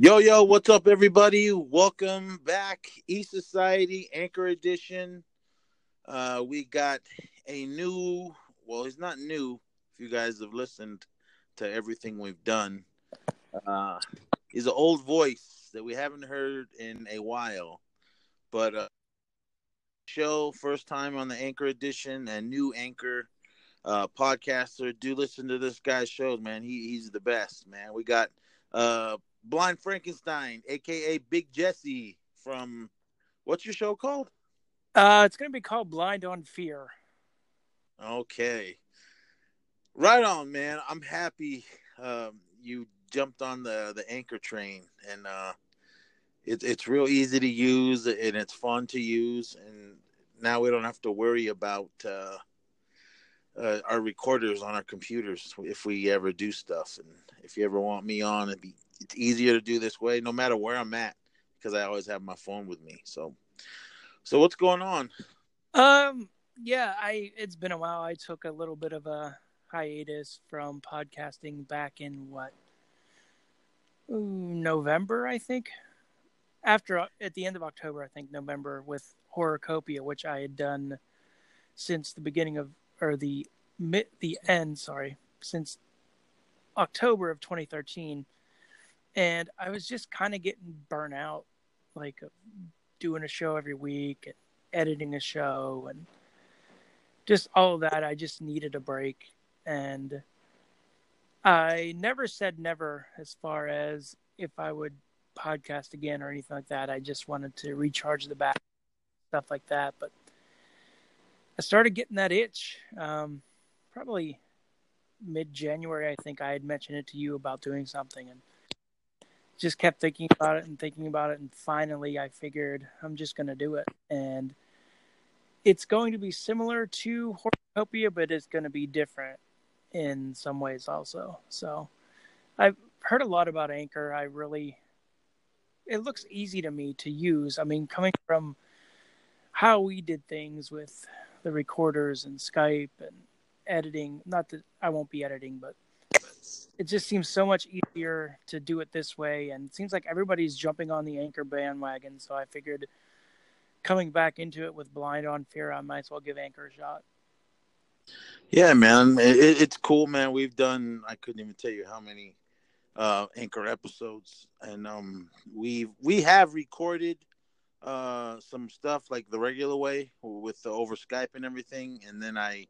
Yo, yo, what's up, everybody? Welcome back, E Society Anchor Edition. Uh, we got a new, well, he's not new. If you guys have listened to everything we've done, uh, he's an old voice that we haven't heard in a while. But uh, show first time on the Anchor Edition and new Anchor uh, podcaster. Do listen to this guy's shows, man. He he's the best, man. We got uh Blind Frankenstein, aka Big Jesse from what's your show called? Uh, it's gonna be called Blind on Fear. Okay, right on, man. I'm happy um, you jumped on the the anchor train, and uh, it's it's real easy to use and it's fun to use, and now we don't have to worry about. Uh, uh, our recorders on our computers if we ever do stuff and if you ever want me on it'd be it's easier to do this way no matter where i'm at because i always have my phone with me. So so what's going on? Um yeah i it's been a while. I took a little bit of a hiatus from podcasting back in what? November i think. After at the end of october i think november with horrorcopia which i had done since the beginning of or the mid the end sorry since october of 2013 and I was just kind of getting burnt out, like doing a show every week and editing a show and just all that. I just needed a break, and I never said never as far as if I would podcast again or anything like that. I just wanted to recharge the back, stuff like that. But I started getting that itch. Um, probably mid January, I think I had mentioned it to you about doing something, and just kept thinking about it and thinking about it and finally I figured I'm just going to do it and it's going to be similar to Horrorcopia but it's going to be different in some ways also. So I've heard a lot about Anchor. I really it looks easy to me to use. I mean coming from how we did things with the recorders and Skype and editing, not that I won't be editing but it just seems so much easier to do it this way. And it seems like everybody's jumping on the anchor bandwagon. So i figured coming back into it with blind on fear i might as well give anchor a shot. Yeah man. It, it's cool man. We've done i couldn't even tell you how many uh anchor episodes. And um we we have recorded uh some stuff like the regular way with the over skype and everything. And then i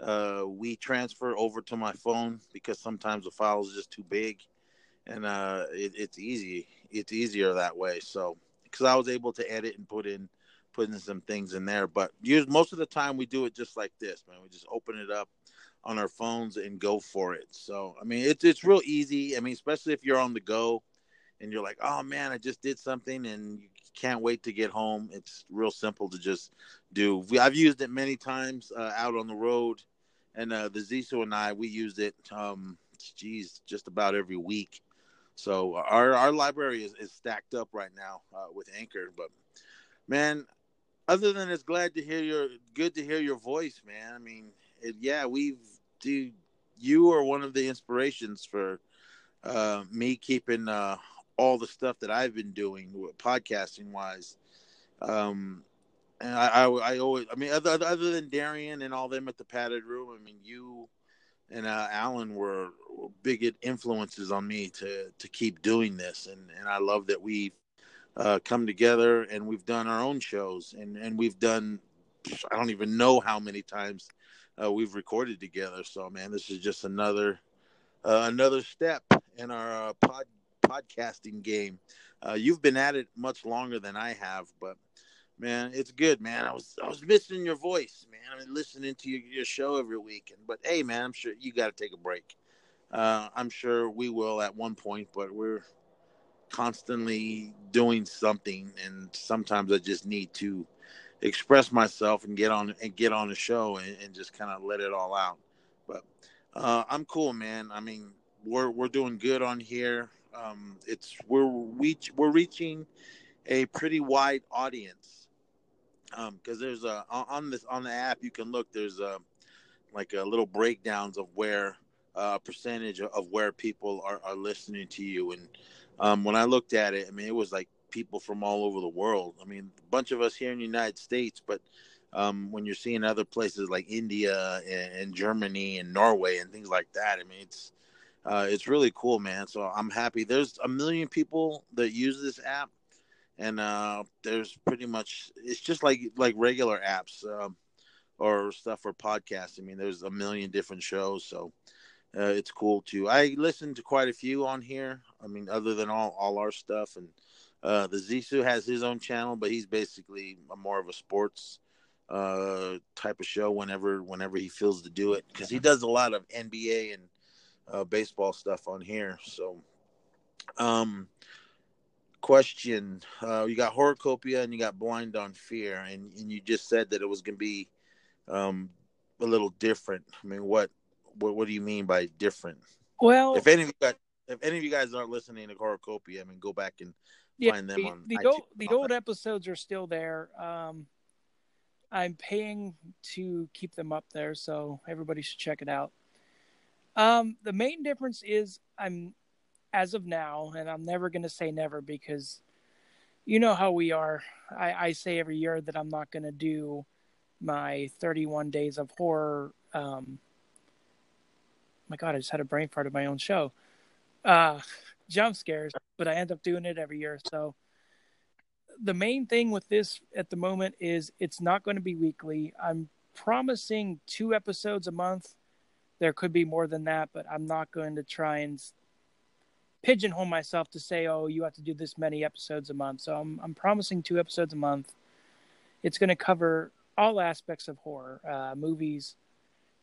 uh, we transfer over to my phone because sometimes the file is just too big, and uh, it, it's easy. It's easier that way. So because I was able to edit and put in put in some things in there, but use most of the time we do it just like this, man. We just open it up on our phones and go for it. So I mean, it's it's real easy. I mean, especially if you're on the go and you're like, oh man, I just did something and you can't wait to get home. It's real simple to just do. We, I've used it many times uh, out on the road, and uh, the Ziso and I we use it. Um, geez, just about every week. So our our library is, is stacked up right now uh, with Anchor. But man, other than it's glad to hear your good to hear your voice, man. I mean, it, yeah, we've dude, you are one of the inspirations for uh, me keeping uh, all the stuff that I've been doing podcasting wise. Um, and I, I, I, always, I mean, other other than Darian and all them at the padded room, I mean, you and uh, Alan were, were big influences on me to to keep doing this, and and I love that we've uh, come together and we've done our own shows, and and we've done, I don't even know how many times uh, we've recorded together. So man, this is just another uh, another step in our uh, pod podcasting game. Uh, you've been at it much longer than I have, but man, it's good, man. I was I was missing your voice, man. I mean, listening to your, your show every week. But hey, man, I'm sure you got to take a break. Uh, I'm sure we will at one point, but we're constantly doing something, and sometimes I just need to express myself and get on and get on the show and, and just kind of let it all out. But uh, I'm cool, man. I mean, we're we're doing good on here. Um, it's we're reach we're reaching a pretty wide audience because um, there's a on this on the app you can look there's a like a little breakdowns of where a uh, percentage of where people are, are listening to you and um, when I looked at it, I mean, it was like people from all over the world. I mean, a bunch of us here in the United States, but um, when you're seeing other places like India and, and, Germany and Norway and things like that, I mean, it's uh, it's really cool, man. So I'm happy. There's a million people that use this app, and uh, there's pretty much it's just like like regular apps um, or stuff for podcasts. I mean, there's a million different shows, so uh, it's cool too. I listen to quite a few on here. I mean, other than all all our stuff, and uh, the Zisu has his own channel, but he's basically more of a sports uh type of show whenever whenever he feels to do it because he does a lot of NBA and uh, baseball stuff on here. So, um, question: uh, You got Horrorcopia and you got Blind on Fear, and, and you just said that it was going to be um, a little different. I mean, what, what what do you mean by different? Well, if any of you guys, if any of you guys aren't listening to Horrorcopia, I mean, go back and yeah, find them the, on the old the old episodes are still there. Um, I'm paying to keep them up there, so everybody should check it out. Um, the main difference is I'm, as of now, and I'm never going to say never because you know how we are. I, I say every year that I'm not going to do my 31 days of horror. Um, my God, I just had a brain fart of my own show. Uh, jump scares, but I end up doing it every year. So the main thing with this at the moment is it's not going to be weekly. I'm promising two episodes a month there could be more than that, but I'm not going to try and pigeonhole myself to say, oh, you have to do this many episodes a month. So I'm, I'm promising two episodes a month. It's going to cover all aspects of horror, uh, movies,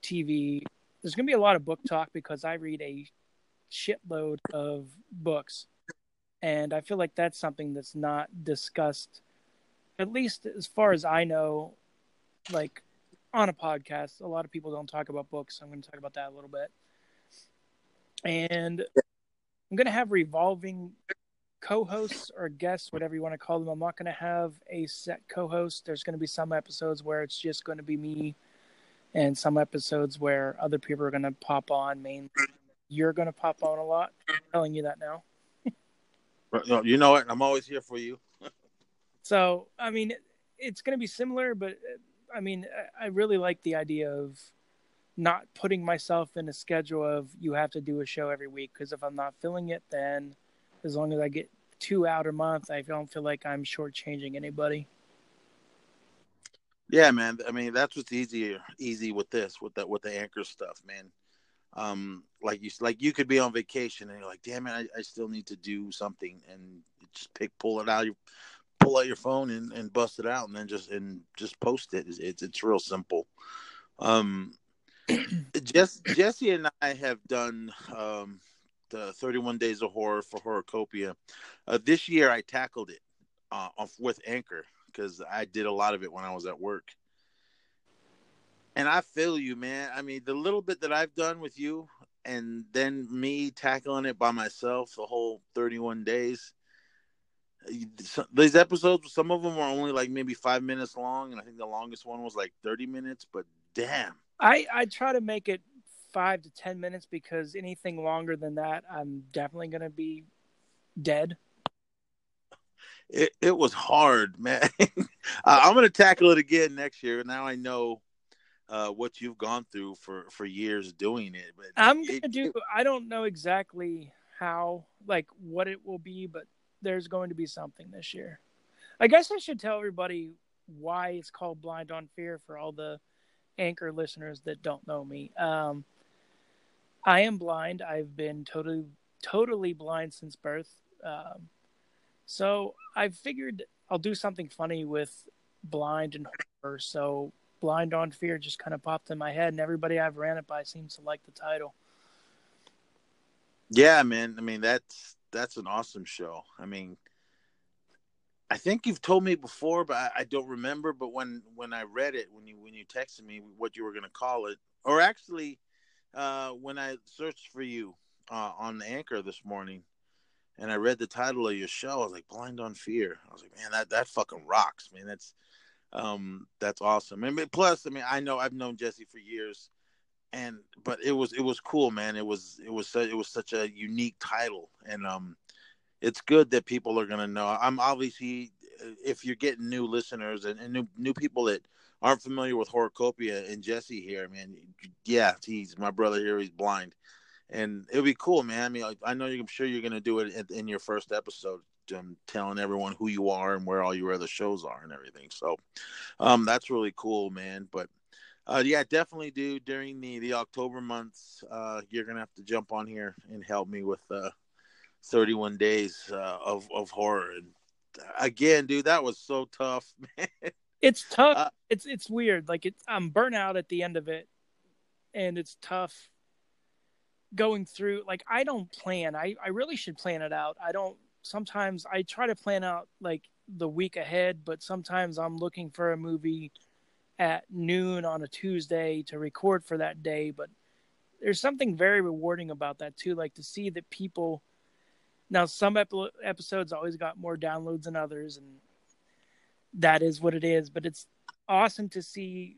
TV. There's going to be a lot of book talk because I read a shitload of books. And I feel like that's something that's not discussed, at least as far as I know, like on a podcast. A lot of people don't talk about books. So I'm going to talk about that a little bit. And I'm going to have revolving co-hosts or guests, whatever you want to call them. I'm not going to have a set co-host. There's going to be some episodes where it's just going to be me, and some episodes where other people are going to pop on. Mainly, you're going to pop on a lot. I'm telling you that now. you know what? I'm always here for you. so, I mean, it's going to be similar, but uh, I mean, I really like the idea of not putting myself in a schedule of you have to do a show every week because if I'm not filling it, then as long as I get two out a month, I don't feel like I'm shortchanging anybody. Yeah, man. I mean, that's what's easier, easy with this, with the with the anchor stuff, man. Um, like you, like you could be on vacation and you're like, damn it, I, I still need to do something, and just pick, pull it out, pull out your phone and, and bust it out and then just and just post it. It's it's, it's real simple. Um, Jess, Jesse and I have done um, the 31 Days of Horror for Horrorcopia. Uh, this year, I tackled it uh, with Anchor because I did a lot of it when I was at work. And I feel you, man. I mean, the little bit that I've done with you, and then me tackling it by myself the whole 31 days these episodes some of them were only like maybe five minutes long and i think the longest one was like 30 minutes but damn i i try to make it five to ten minutes because anything longer than that i'm definitely gonna be dead. It, it was hard man. I'm gonna tackle it again next year. Now i know uh, what you've gone through for for years doing it but i'm gonna it, do i don't know exactly how like what it will be but there's going to be something this year. I guess I should tell everybody why it's called Blind on Fear for all the anchor listeners that don't know me. Um, I am blind. I've been totally totally blind since birth. Um, so I figured I'll do something funny with blind and horror. So blind on fear just kind of popped in my head, and everybody I've ran it by seems to like the title. Yeah, man. I mean, that's that's an awesome show. I mean, I think you've told me before, but I, I, don't remember. But when when I read it, when you when you texted me what you were going to call it, or actually, uh, when I searched for you uh, on the Anchor this morning, and I read the title of your show, I was like, "Blind on Fear." I was like, "Man, that that fucking rocks, man. That's um, that's awesome." And plus, I mean, I know I've known Jesse for years and but it was it was cool, man. It was it was it was such a unique title, and um, it's good that people are gonna know. I'm obviously if you're getting new listeners and, and new new people that aren't familiar with Horrorcopia and Jesse here, man, yeah, he's my brother here. He's blind, and it'll be cool, man. I mean, I, I know I'm sure you're gonna do it in, in your first episode, um, telling everyone who you are and where all your other shows are and everything. So, um, that's really cool, man. But uh, yeah, definitely do during the the October months. Uh, you're gonna have to jump on here and help me with uh, 31 days uh, of of horror. And again, dude, that was so tough, man. It's tough. Uh, it's it's weird. Like it's I'm burnt out at the end of it, and it's tough going through. Like I don't plan. I I really should plan it out. I don't. Sometimes I try to plan out like the week ahead, but sometimes I'm looking for a movie at noon on a Tuesday to record for that day. But there's something very rewarding about that too, like to see that people. Now, some ep- episodes always got more downloads than others, and that is what it is. But it's awesome to see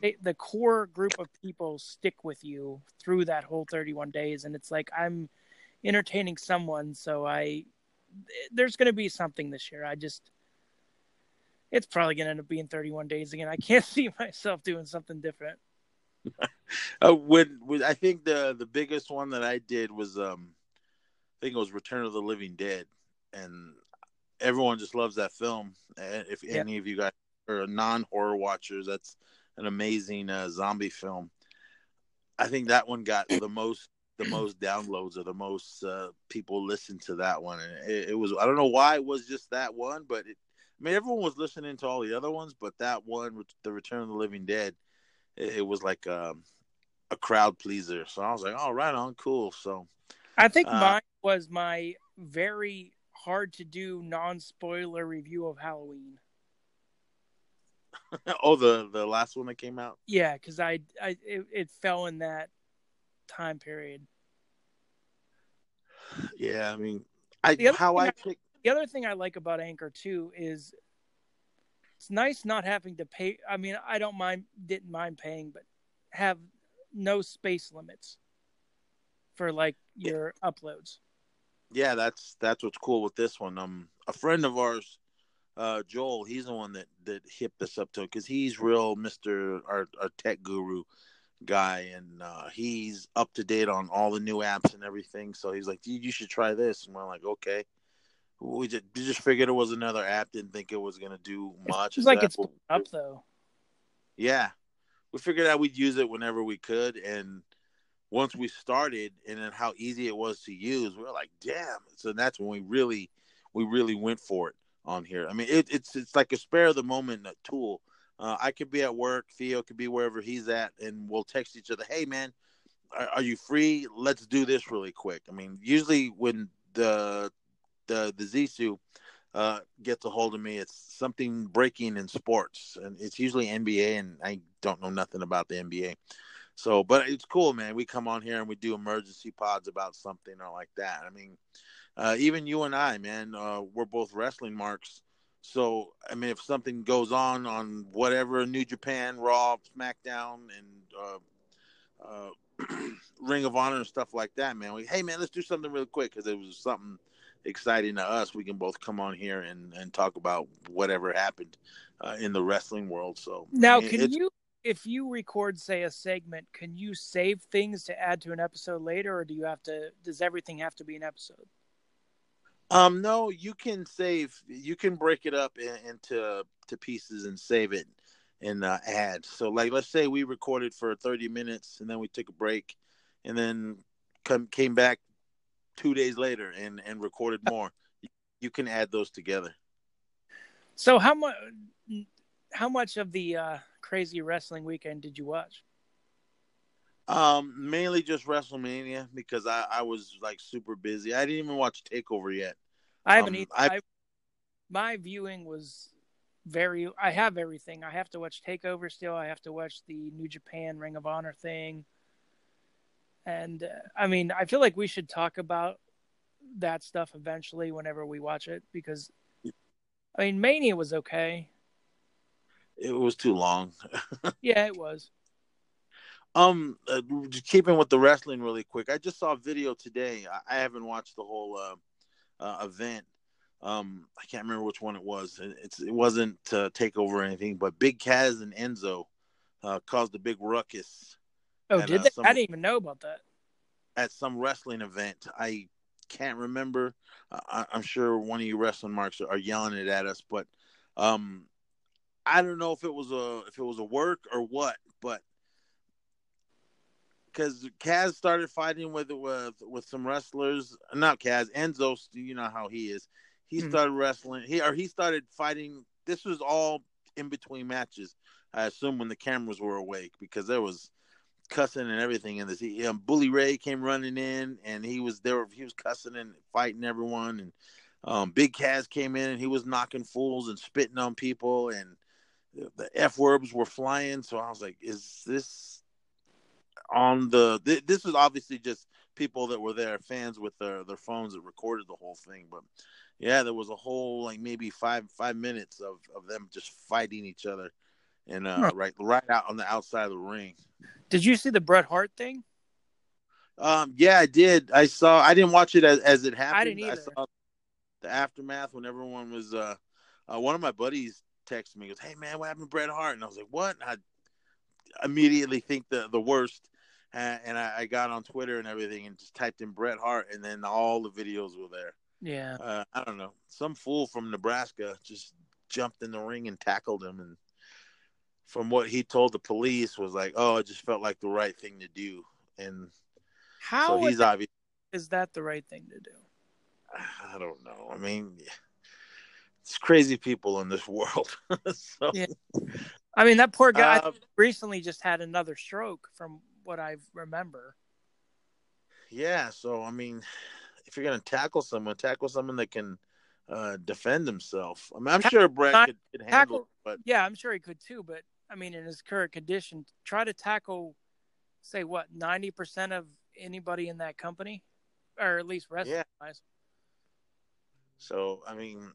the, the core group of people stick with you through that whole 31 days, and it's like I'm entertaining someone, so I there's going to be something this year. I just it's probably going to end up being 31 days again. I can't see myself doing something different. uh, when, when I think the the biggest one that I did was um think it was Return of the Living Dead, and everyone just loves that film. If yeah. any of you guys are non horror watchers, that's an amazing uh, zombie film. I think that one got the most the most downloads or the most uh, people listened to that one, and it, it, was I don't know why it was just that one, but it, I mean everyone was listening to all the other ones, but that one, the Return of the Living Dead, it, it was like um, a crowd pleaser. So I was like, oh, right on, cool. So I think uh, mine was my very hard to do non spoiler review of Halloween. oh, the the last one that came out. Yeah, because I I it, it fell in that time period. Yeah, I mean, I how I, I pick. The other thing I like about Anchor too is it's nice not having to pay. I mean, I don't mind, didn't mind paying, but have no space limits for like your yeah. uploads. Yeah, that's that's what's cool with this one. Um, a friend of ours, uh, Joel, he's the one that that hipped us up to it because he's real Mister our, our tech guru guy, and uh, he's up to date on all the new apps and everything. So he's like, "Dude, you should try this," and we're like, "Okay." We just, we just figured it was another app. Didn't think it was gonna do much. It's like it's up though. Yeah, we figured out we'd use it whenever we could, and once we started, and then how easy it was to use, we are like, damn. So that's when we really, we really went for it on here. I mean, it, it's it's like a spare of the moment tool. Uh, I could be at work, Theo could be wherever he's at, and we'll text each other, "Hey, man, are, are you free? Let's do this really quick." I mean, usually when the the the Zissou uh, gets a hold of me, it's something breaking in sports, and it's usually NBA, and I don't know nothing about the NBA. So, but it's cool, man. We come on here and we do emergency pods about something or like that. I mean, uh, even you and I, man, uh, we're both wrestling marks. So, I mean, if something goes on on whatever New Japan, Raw, SmackDown, and uh, uh Ring of Honor and stuff like that, man, we hey, man, let's do something real quick because it was something exciting to us. We can both come on here and, and talk about whatever happened uh, in the wrestling world. So now, I mean, can you, if you record, say, a segment, can you save things to add to an episode later, or do you have to? Does everything have to be an episode? Um, no, you can save. You can break it up in, into to pieces and save it and uh, add. So, like, let's say we recorded for thirty minutes and then we took a break, and then come came back two days later and and recorded more. you can add those together. So how much how much of the uh, crazy wrestling weekend did you watch? Um, mainly just WrestleMania because I, I was like super busy. I didn't even watch Takeover yet. I haven't um, either. I, my viewing was very. I have everything. I have to watch Takeover still. I have to watch the New Japan Ring of Honor thing. And uh, I mean, I feel like we should talk about that stuff eventually whenever we watch it because I mean, Mania was okay. It was too long. yeah, it was. Um, uh, keeping with the wrestling really quick. I just saw a video today. I, I haven't watched the whole uh, uh, event. Um, I can't remember which one it was. It's it wasn't uh, takeover or anything, but Big Cass and Enzo uh, caused a big ruckus. Oh, at, did they? Some, I didn't even know about that. At some wrestling event, I can't remember. I, am sure one of you wrestling marks are yelling it at us, but um, I don't know if it was a if it was a work or what, but because Cass started fighting with with with some wrestlers, not Cass, Enzo. You know how he is. He mm-hmm. started wrestling. He or he started fighting. This was all in between matches. I assume when the cameras were awake because there was cussing and everything in this. He, um, Bully Ray came running in and he was there. He was cussing and fighting everyone. And um, Big Cass came in and he was knocking fools and spitting on people and the f words were flying. So I was like, "Is this on the?" Th- this was obviously just people that were there, fans with their their phones that recorded the whole thing. But yeah, there was a whole like maybe five five minutes of of them just fighting each other, and uh, right right out on the outside of the ring. Did you see the Bret Hart thing? Um, yeah, I did. I saw. I didn't watch it as, as it happened. I didn't either. I saw the aftermath when everyone was. Uh, uh, one of my buddies texted me, goes, "Hey man, what happened to Bret Hart?" And I was like, "What?" And I immediately think the the worst, and, and I, I, got on Twitter and everything and just typed in Bret Hart, and then all the videos were there. Yeah. Uh, I don't know. Some fool from Nebraska just jumped in the ring and tackled him, and from what he told the police was like, "Oh, it just felt like the right thing to do." And how so he's obvious is that the right thing to do? I don't know. I mean, it's crazy people in this world. so, yeah. I mean, that poor guy uh, recently just had another stroke, from what I remember. Yeah. So I mean, if you're gonna tackle someone, tackle someone that can uh, defend himself. I mean, I'm sure Bret could, could handle tackle, it, but yeah, I'm sure he could too. But I mean, in his current condition, try to tackle, say, what ninety percent of anybody in that company, or at least wrestling yeah. So I mean,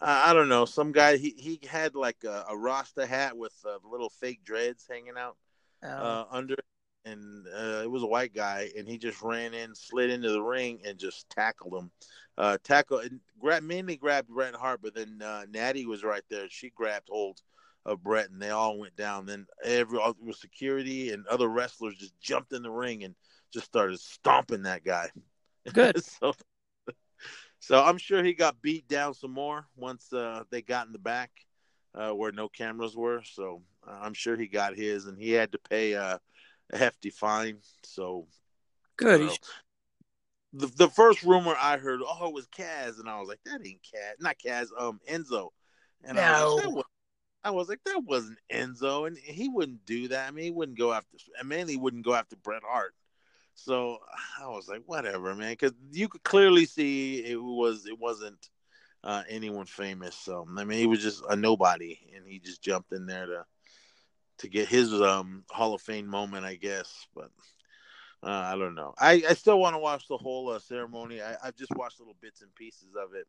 I, I, don't know. Some guy he he had like a, a Rasta hat with uh, little fake dreads hanging out oh. uh, under, and uh, it was a white guy, and he just ran in, slid into the ring, and just tackled him. Uh, tackle and grab mainly grabbed Bret Hart, but then uh, Natty was right there. She grabbed hold of Bret, and they all went down. Then every with security and other wrestlers just jumped in the ring and just started stomping that guy. Good. so so I'm sure he got beat down some more once uh, they got in the back uh, where no cameras were. So uh, I'm sure he got his, and he had to pay a hefty fine. So good. the the first rumor I heard, oh, it was Cass, and I was like, that ain't Cass, not Cass, um, Enzo. And no. I was, like, was, I was like, that wasn't Enzo, and he wouldn't do that. I mean, he wouldn't go after, I mean, he wouldn't go after Bret Hart. So I was like, whatever, man, because you could clearly see it was it wasn't uh, anyone famous. So I mean, he was just a nobody, and he just jumped in there to to get his um, Hall of Fame moment, I guess. But uh, I don't know. I, I still want to watch the whole uh, ceremony. I, I've just watched little bits and pieces of it.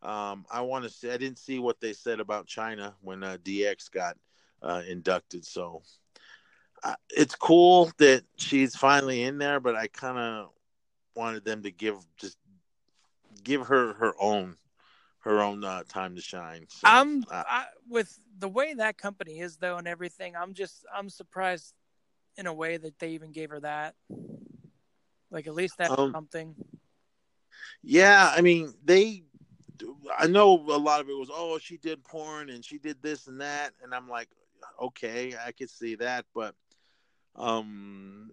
Um, I want to see. I didn't see what they said about Chyna when uh, DX got uh, inducted, so it's cool that she's finally in there, but I kind of wanted them to give just give her her own her own uh, time to shine. So, I'm uh, I, with the way that company is though and everything. I'm just I'm surprised in a way that they even gave her that. Like at least that's um, something. Yeah, I mean they. I know a lot of it was oh she did porn and she did this and that and I'm like okay I could see that but um,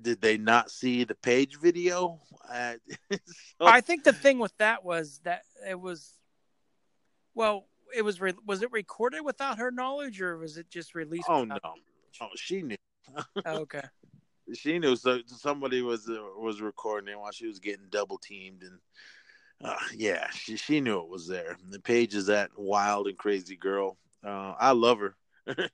did they not see the Paige video? Uh, so... I think the thing with that was that it was, well, it was re- was it recorded without her knowledge or was it just released? Oh no, oh she knew. oh, okay. She knew so somebody was uh, was recording it while she was getting double teamed and uh, yeah, she she knew it was there. The Paige is that wild and crazy girl. Uh, I love her.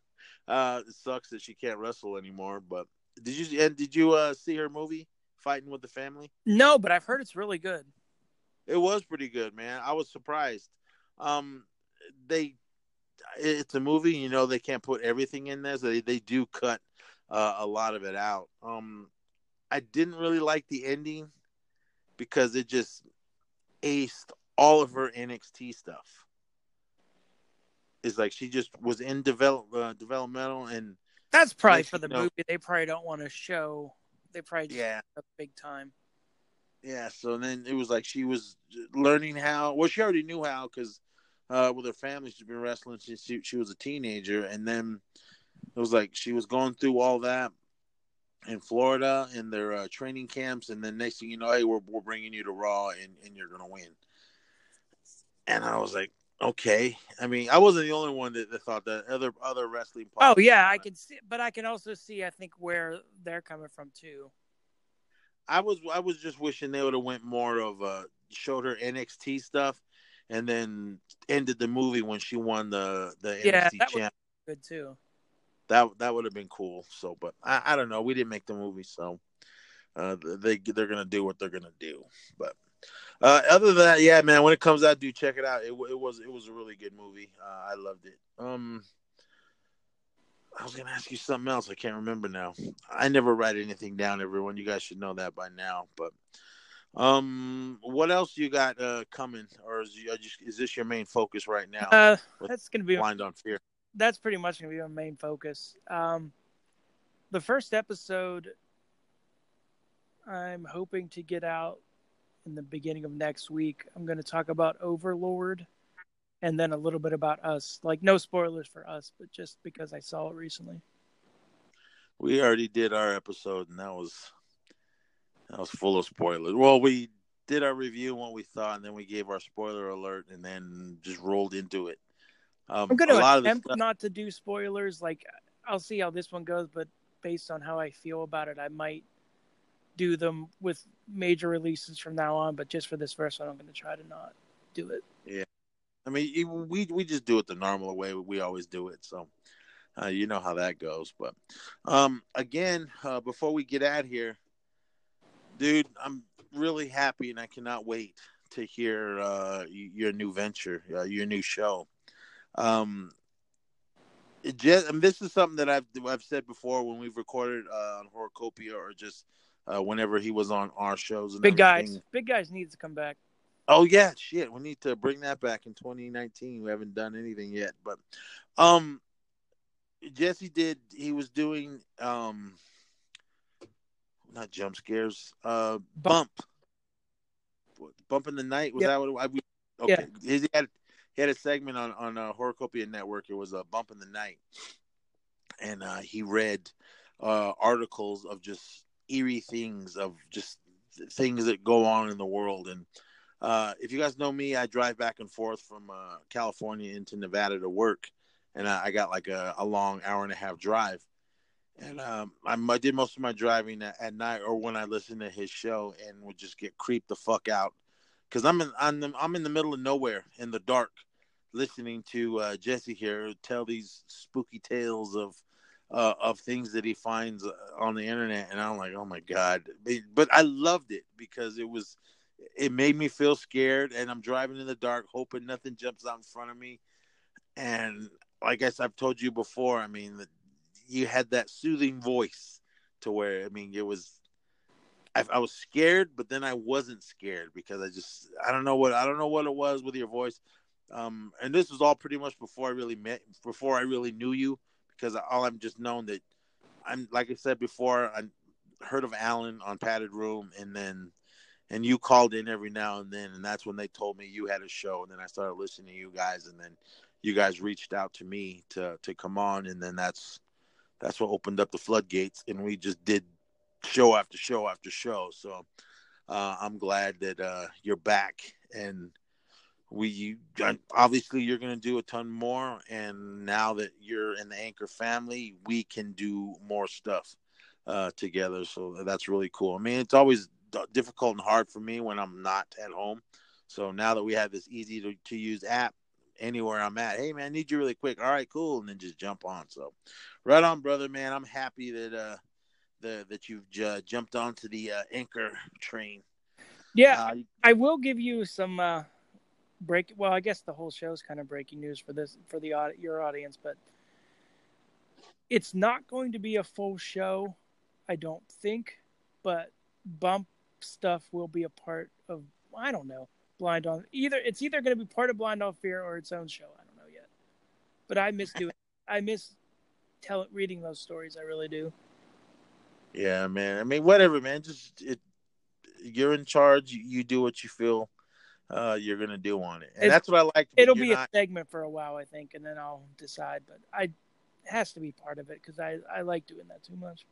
Uh, it sucks that she can't wrestle anymore. But did you and did you uh, see her movie Fighting with the Family? No, but I've heard it's really good. It was pretty good, man. I was surprised. Um, they it's a movie, you know, they can't put everything in there, so they they do cut uh, a lot of it out. Um, I didn't really like the ending because it just aced all of her NXT stuff. It's like she just was in develop uh, developmental, and that's probably for the know, movie. They probably don't want to show. They probably just yeah big time. Yeah. So then it was like she was learning how. Well, she already knew how because uh, with her family, she's been wrestling since she, she was a teenager, and then it was like she was going through all that in Florida in their uh, training camps, and then next thing you know, hey, we're we're bringing you to Raw, and and you're gonna win. And I was like, okay. I mean, I wasn't the only one that, that thought that. Other other wrestling. Oh yeah, I can see, but I can also see, I think, where they're coming from too. I was I was just wishing they would have went more of uh showed her NXT stuff, and then ended the movie when she won the the yeah, NXT champ. Good too. That that would have been cool. So, but I, I don't know. We didn't make the movie, so uh, they they're gonna do what they're gonna do. But uh, other than that, yeah, man. When it comes out, do check it out. It, it was it was a really good movie. Uh, I loved it. Um, I was gonna ask you something else. I can't remember now. I never write anything down. Everyone, you guys should know that by now. But um, what else you got uh, coming, or is, you, just, is this your main focus right now? Uh, that's gonna be blind on fear. That's pretty much gonna be my main focus. Um, the first episode, I'm hoping to get out in the beginning of next week. I'm going to talk about Overlord and then a little bit about us. Like, no spoilers for us, but just because I saw it recently. We already did our episode, and that was that was full of spoilers. Well, we did our review and what we thought, and then we gave our spoiler alert, and then just rolled into it. Um, I'm going to attempt stuff... not to do spoilers. Like, I'll see how this one goes, but based on how I feel about it, I might do them with major releases from now on, but just for this first one, I'm going to try to not do it. Yeah, I mean, we we just do it the normal way we always do it, so uh, you know how that goes. But um, again, uh, before we get out here, dude, I'm really happy and I cannot wait to hear uh, your new venture, uh, your new show. Um, just, mean, this is something that I've I've said before when we've recorded uh, on Horrorcopia or just uh, whenever he was on our shows. And Big everything. guys, Big guys needs to come back. Oh yeah, shit. We need to bring that back in 2019. We haven't done anything yet, but um, Jesse did. He was doing um, not jump scares. Uh, bump. Bump in the night was yep. that what? I, okay, yeah. he had he had a segment on on uh, Horrorcopia Network. It was a uh, bump in the night, and uh, he read uh, articles of just eerie things of just things that go on in the world. And uh, if you guys know me, I drive back and forth from uh, California into Nevada to work, and I, I got like a, a, long hour and a half drive. And um, I, I, did most of my driving at, at, night or when I listened to his show, and would just get creeped the fuck out because I'm in I'm, the, I'm in the middle of nowhere in the dark, listening to uh, Jesse here tell these spooky tales of uh, of things that he finds uh, on the internet, and I'm like, oh my god! But I loved it because it was, it made me feel scared, and I'm driving in the dark, hoping nothing jumps out in front of me. And like I said, I've told you before, I mean, you had that soothing voice to where I mean, it was. I, I was scared, but then I wasn't scared because I just I don't know what I don't know what it was with your voice. Um, and this was all pretty much before I really met, before I really knew you because all I'm just known that I'm like I said before, I heard of Alan on Padded Room, and then and you called in every now and then, and that's when they told me you had a show, and then I started listening to you guys, and then you guys reached out to me to to come on, and then that's that's what opened up the floodgates, and we just did show after show after show. So uh, I'm glad that uh, you're back and we obviously you're going to do a ton more and now that you're in the anchor family we can do more stuff uh, together. So that's really cool. I mean it's always difficult and hard for me when i'm not at home. So now that we have this easy to, to use app anywhere i'm at hey man I need you really quick. All right cool and then just jump on. So right on brother man. I'm happy that uh the that you've j- jumped onto the uh, anchor train. Yeah uh, i will give you some uh break. Well, I guess the whole show is kind of breaking news for this for the uh, your audience, but it's not going to be a full show, I don't think. But bump stuff will be a part of. I don't know. Blind on either. It's either going to be part of Blind on Fear or its own show. I don't know yet, but I miss doing. I miss tell reading those stories. I really do. Yeah, man. I mean, whatever, man. Just it. You're in charge. You do what you feel uh, you're gonna do on it, and it's, that's what I like. It'll be not... a segment for a while, I think, and then I'll decide. But I it has to be part of it because I I like doing that too much.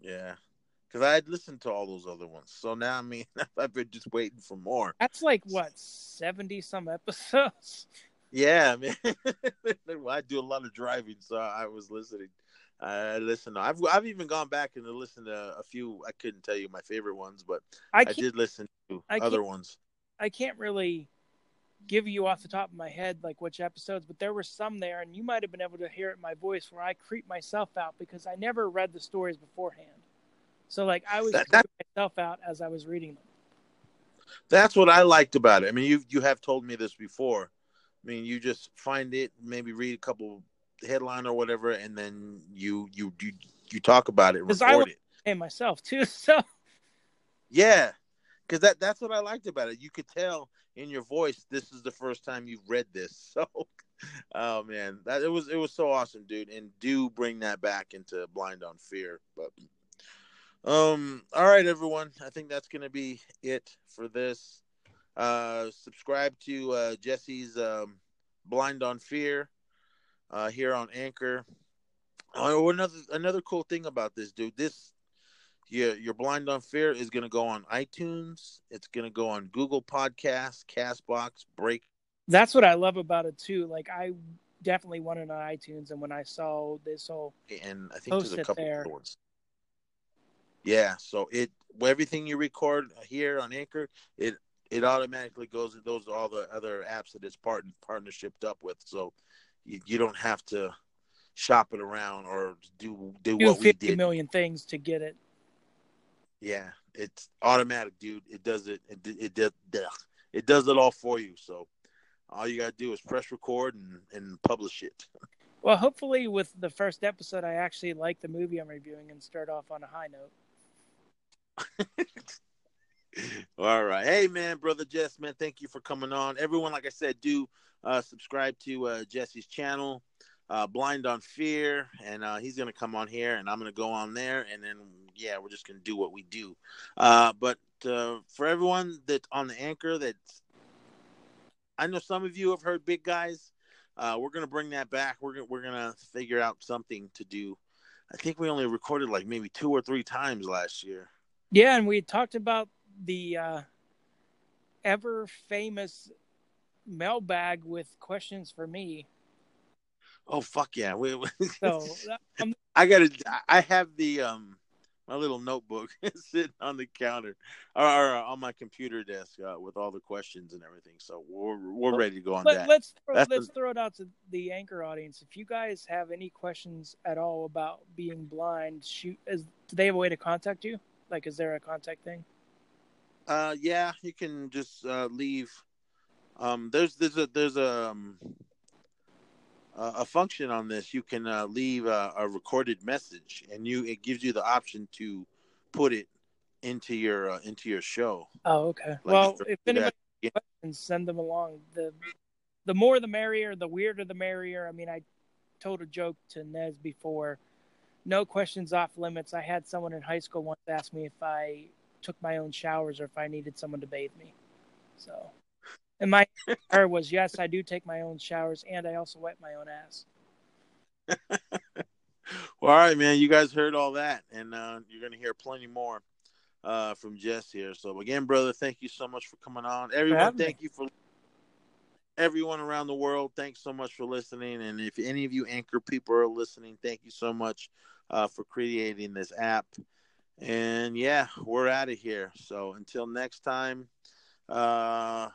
Yeah, because I had listened to all those other ones, so now I mean I've been just waiting for more. That's like what seventy some episodes. Yeah, man. well, I do a lot of driving, so I was listening. I listen. I've I've even gone back and listened to a few. I couldn't tell you my favorite ones, but I, I did listen to I other ones. I can't really give you off the top of my head like which episodes, but there were some there, and you might have been able to hear it in my voice where I creep myself out because I never read the stories beforehand. So like I was that, that, myself out as I was reading them. That's what I liked about it. I mean, you you have told me this before. I mean, you just find it, maybe read a couple headline or whatever, and then you you you you talk about it, record I it. And myself too. So yeah, because that that's what I liked about it. You could tell in your voice this is the first time you've read this. So, oh man, that it was it was so awesome, dude. And do bring that back into Blind on Fear. But um, all right, everyone. I think that's gonna be it for this. Uh, subscribe to uh, Jesse's um, Blind on Fear uh, here on Anchor. Oh, another another cool thing about this, dude. This your your blind on fear is going to go on itunes. It's going to go on google podcasts castbox break. That's what i love about it too. Like i definitely want it on itunes and when i saw this whole and i think there's a couple there. ones. Yeah so it everything you record here on anchor it it automatically goes to those are all the other apps that it's part partnershiped up with. So you, you don't have to shop it around or do do, do what 50 we did. million things to get it yeah, it's automatic, dude. It does it. It it, it, it does it all for you. So all you gotta do is press record and and publish it. Well, hopefully, with the first episode, I actually like the movie I'm reviewing and start off on a high note. all right, hey man, brother Jess, man, thank you for coming on. Everyone, like I said, do uh, subscribe to uh, Jesse's channel uh, Blind on Fear, and uh, he's going to come on here, and I'm going to go on there, and then yeah, we're just going to do what we do. Uh, but uh, for everyone that's on the anchor, that I know some of you have heard Big Guys. Uh, we're going to bring that back. We're gonna, we're going to figure out something to do. I think we only recorded like maybe two or three times last year. Yeah, and we talked about the uh, ever famous mailbag with questions for me. Oh fuck yeah! We, so um, I gotta. I have the um my little notebook sitting on the counter or, or on my computer desk uh, with all the questions and everything. So we're we're ready to go on Let, that. Let's throw, let's the... throw it out to the anchor audience. If you guys have any questions at all about being blind, shoot. Is do they have a way to contact you? Like, is there a contact thing? Uh, yeah, you can just uh, leave. Um, there's there's a there's a um, uh, a function on this. You can uh, leave a, a, recorded message, and you it gives you the option to put it into your uh, into your show. Oh, okay. Like well, if anybody yeah. questions, send them along. the The more the merrier. The weirder the merrier. I mean, I told a joke to Nez before. No questions off limits. I had someone in high school once ask me if I took my own showers or if I needed someone to bathe me. So and my answer was yes, I do take my own showers and I also wipe my own ass. well, all right, man. You guys heard all that, and uh, you're going to hear plenty more uh, from Jess here. So, again, brother, thank you so much for coming on. Everyone, thank me. you for everyone around the world. Thanks so much for listening. And if any of you anchor people are listening, thank you so much uh, for creating this app. And yeah, we're out of here. So until next time, uh,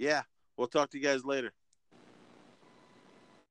yeah, we'll talk to you guys later.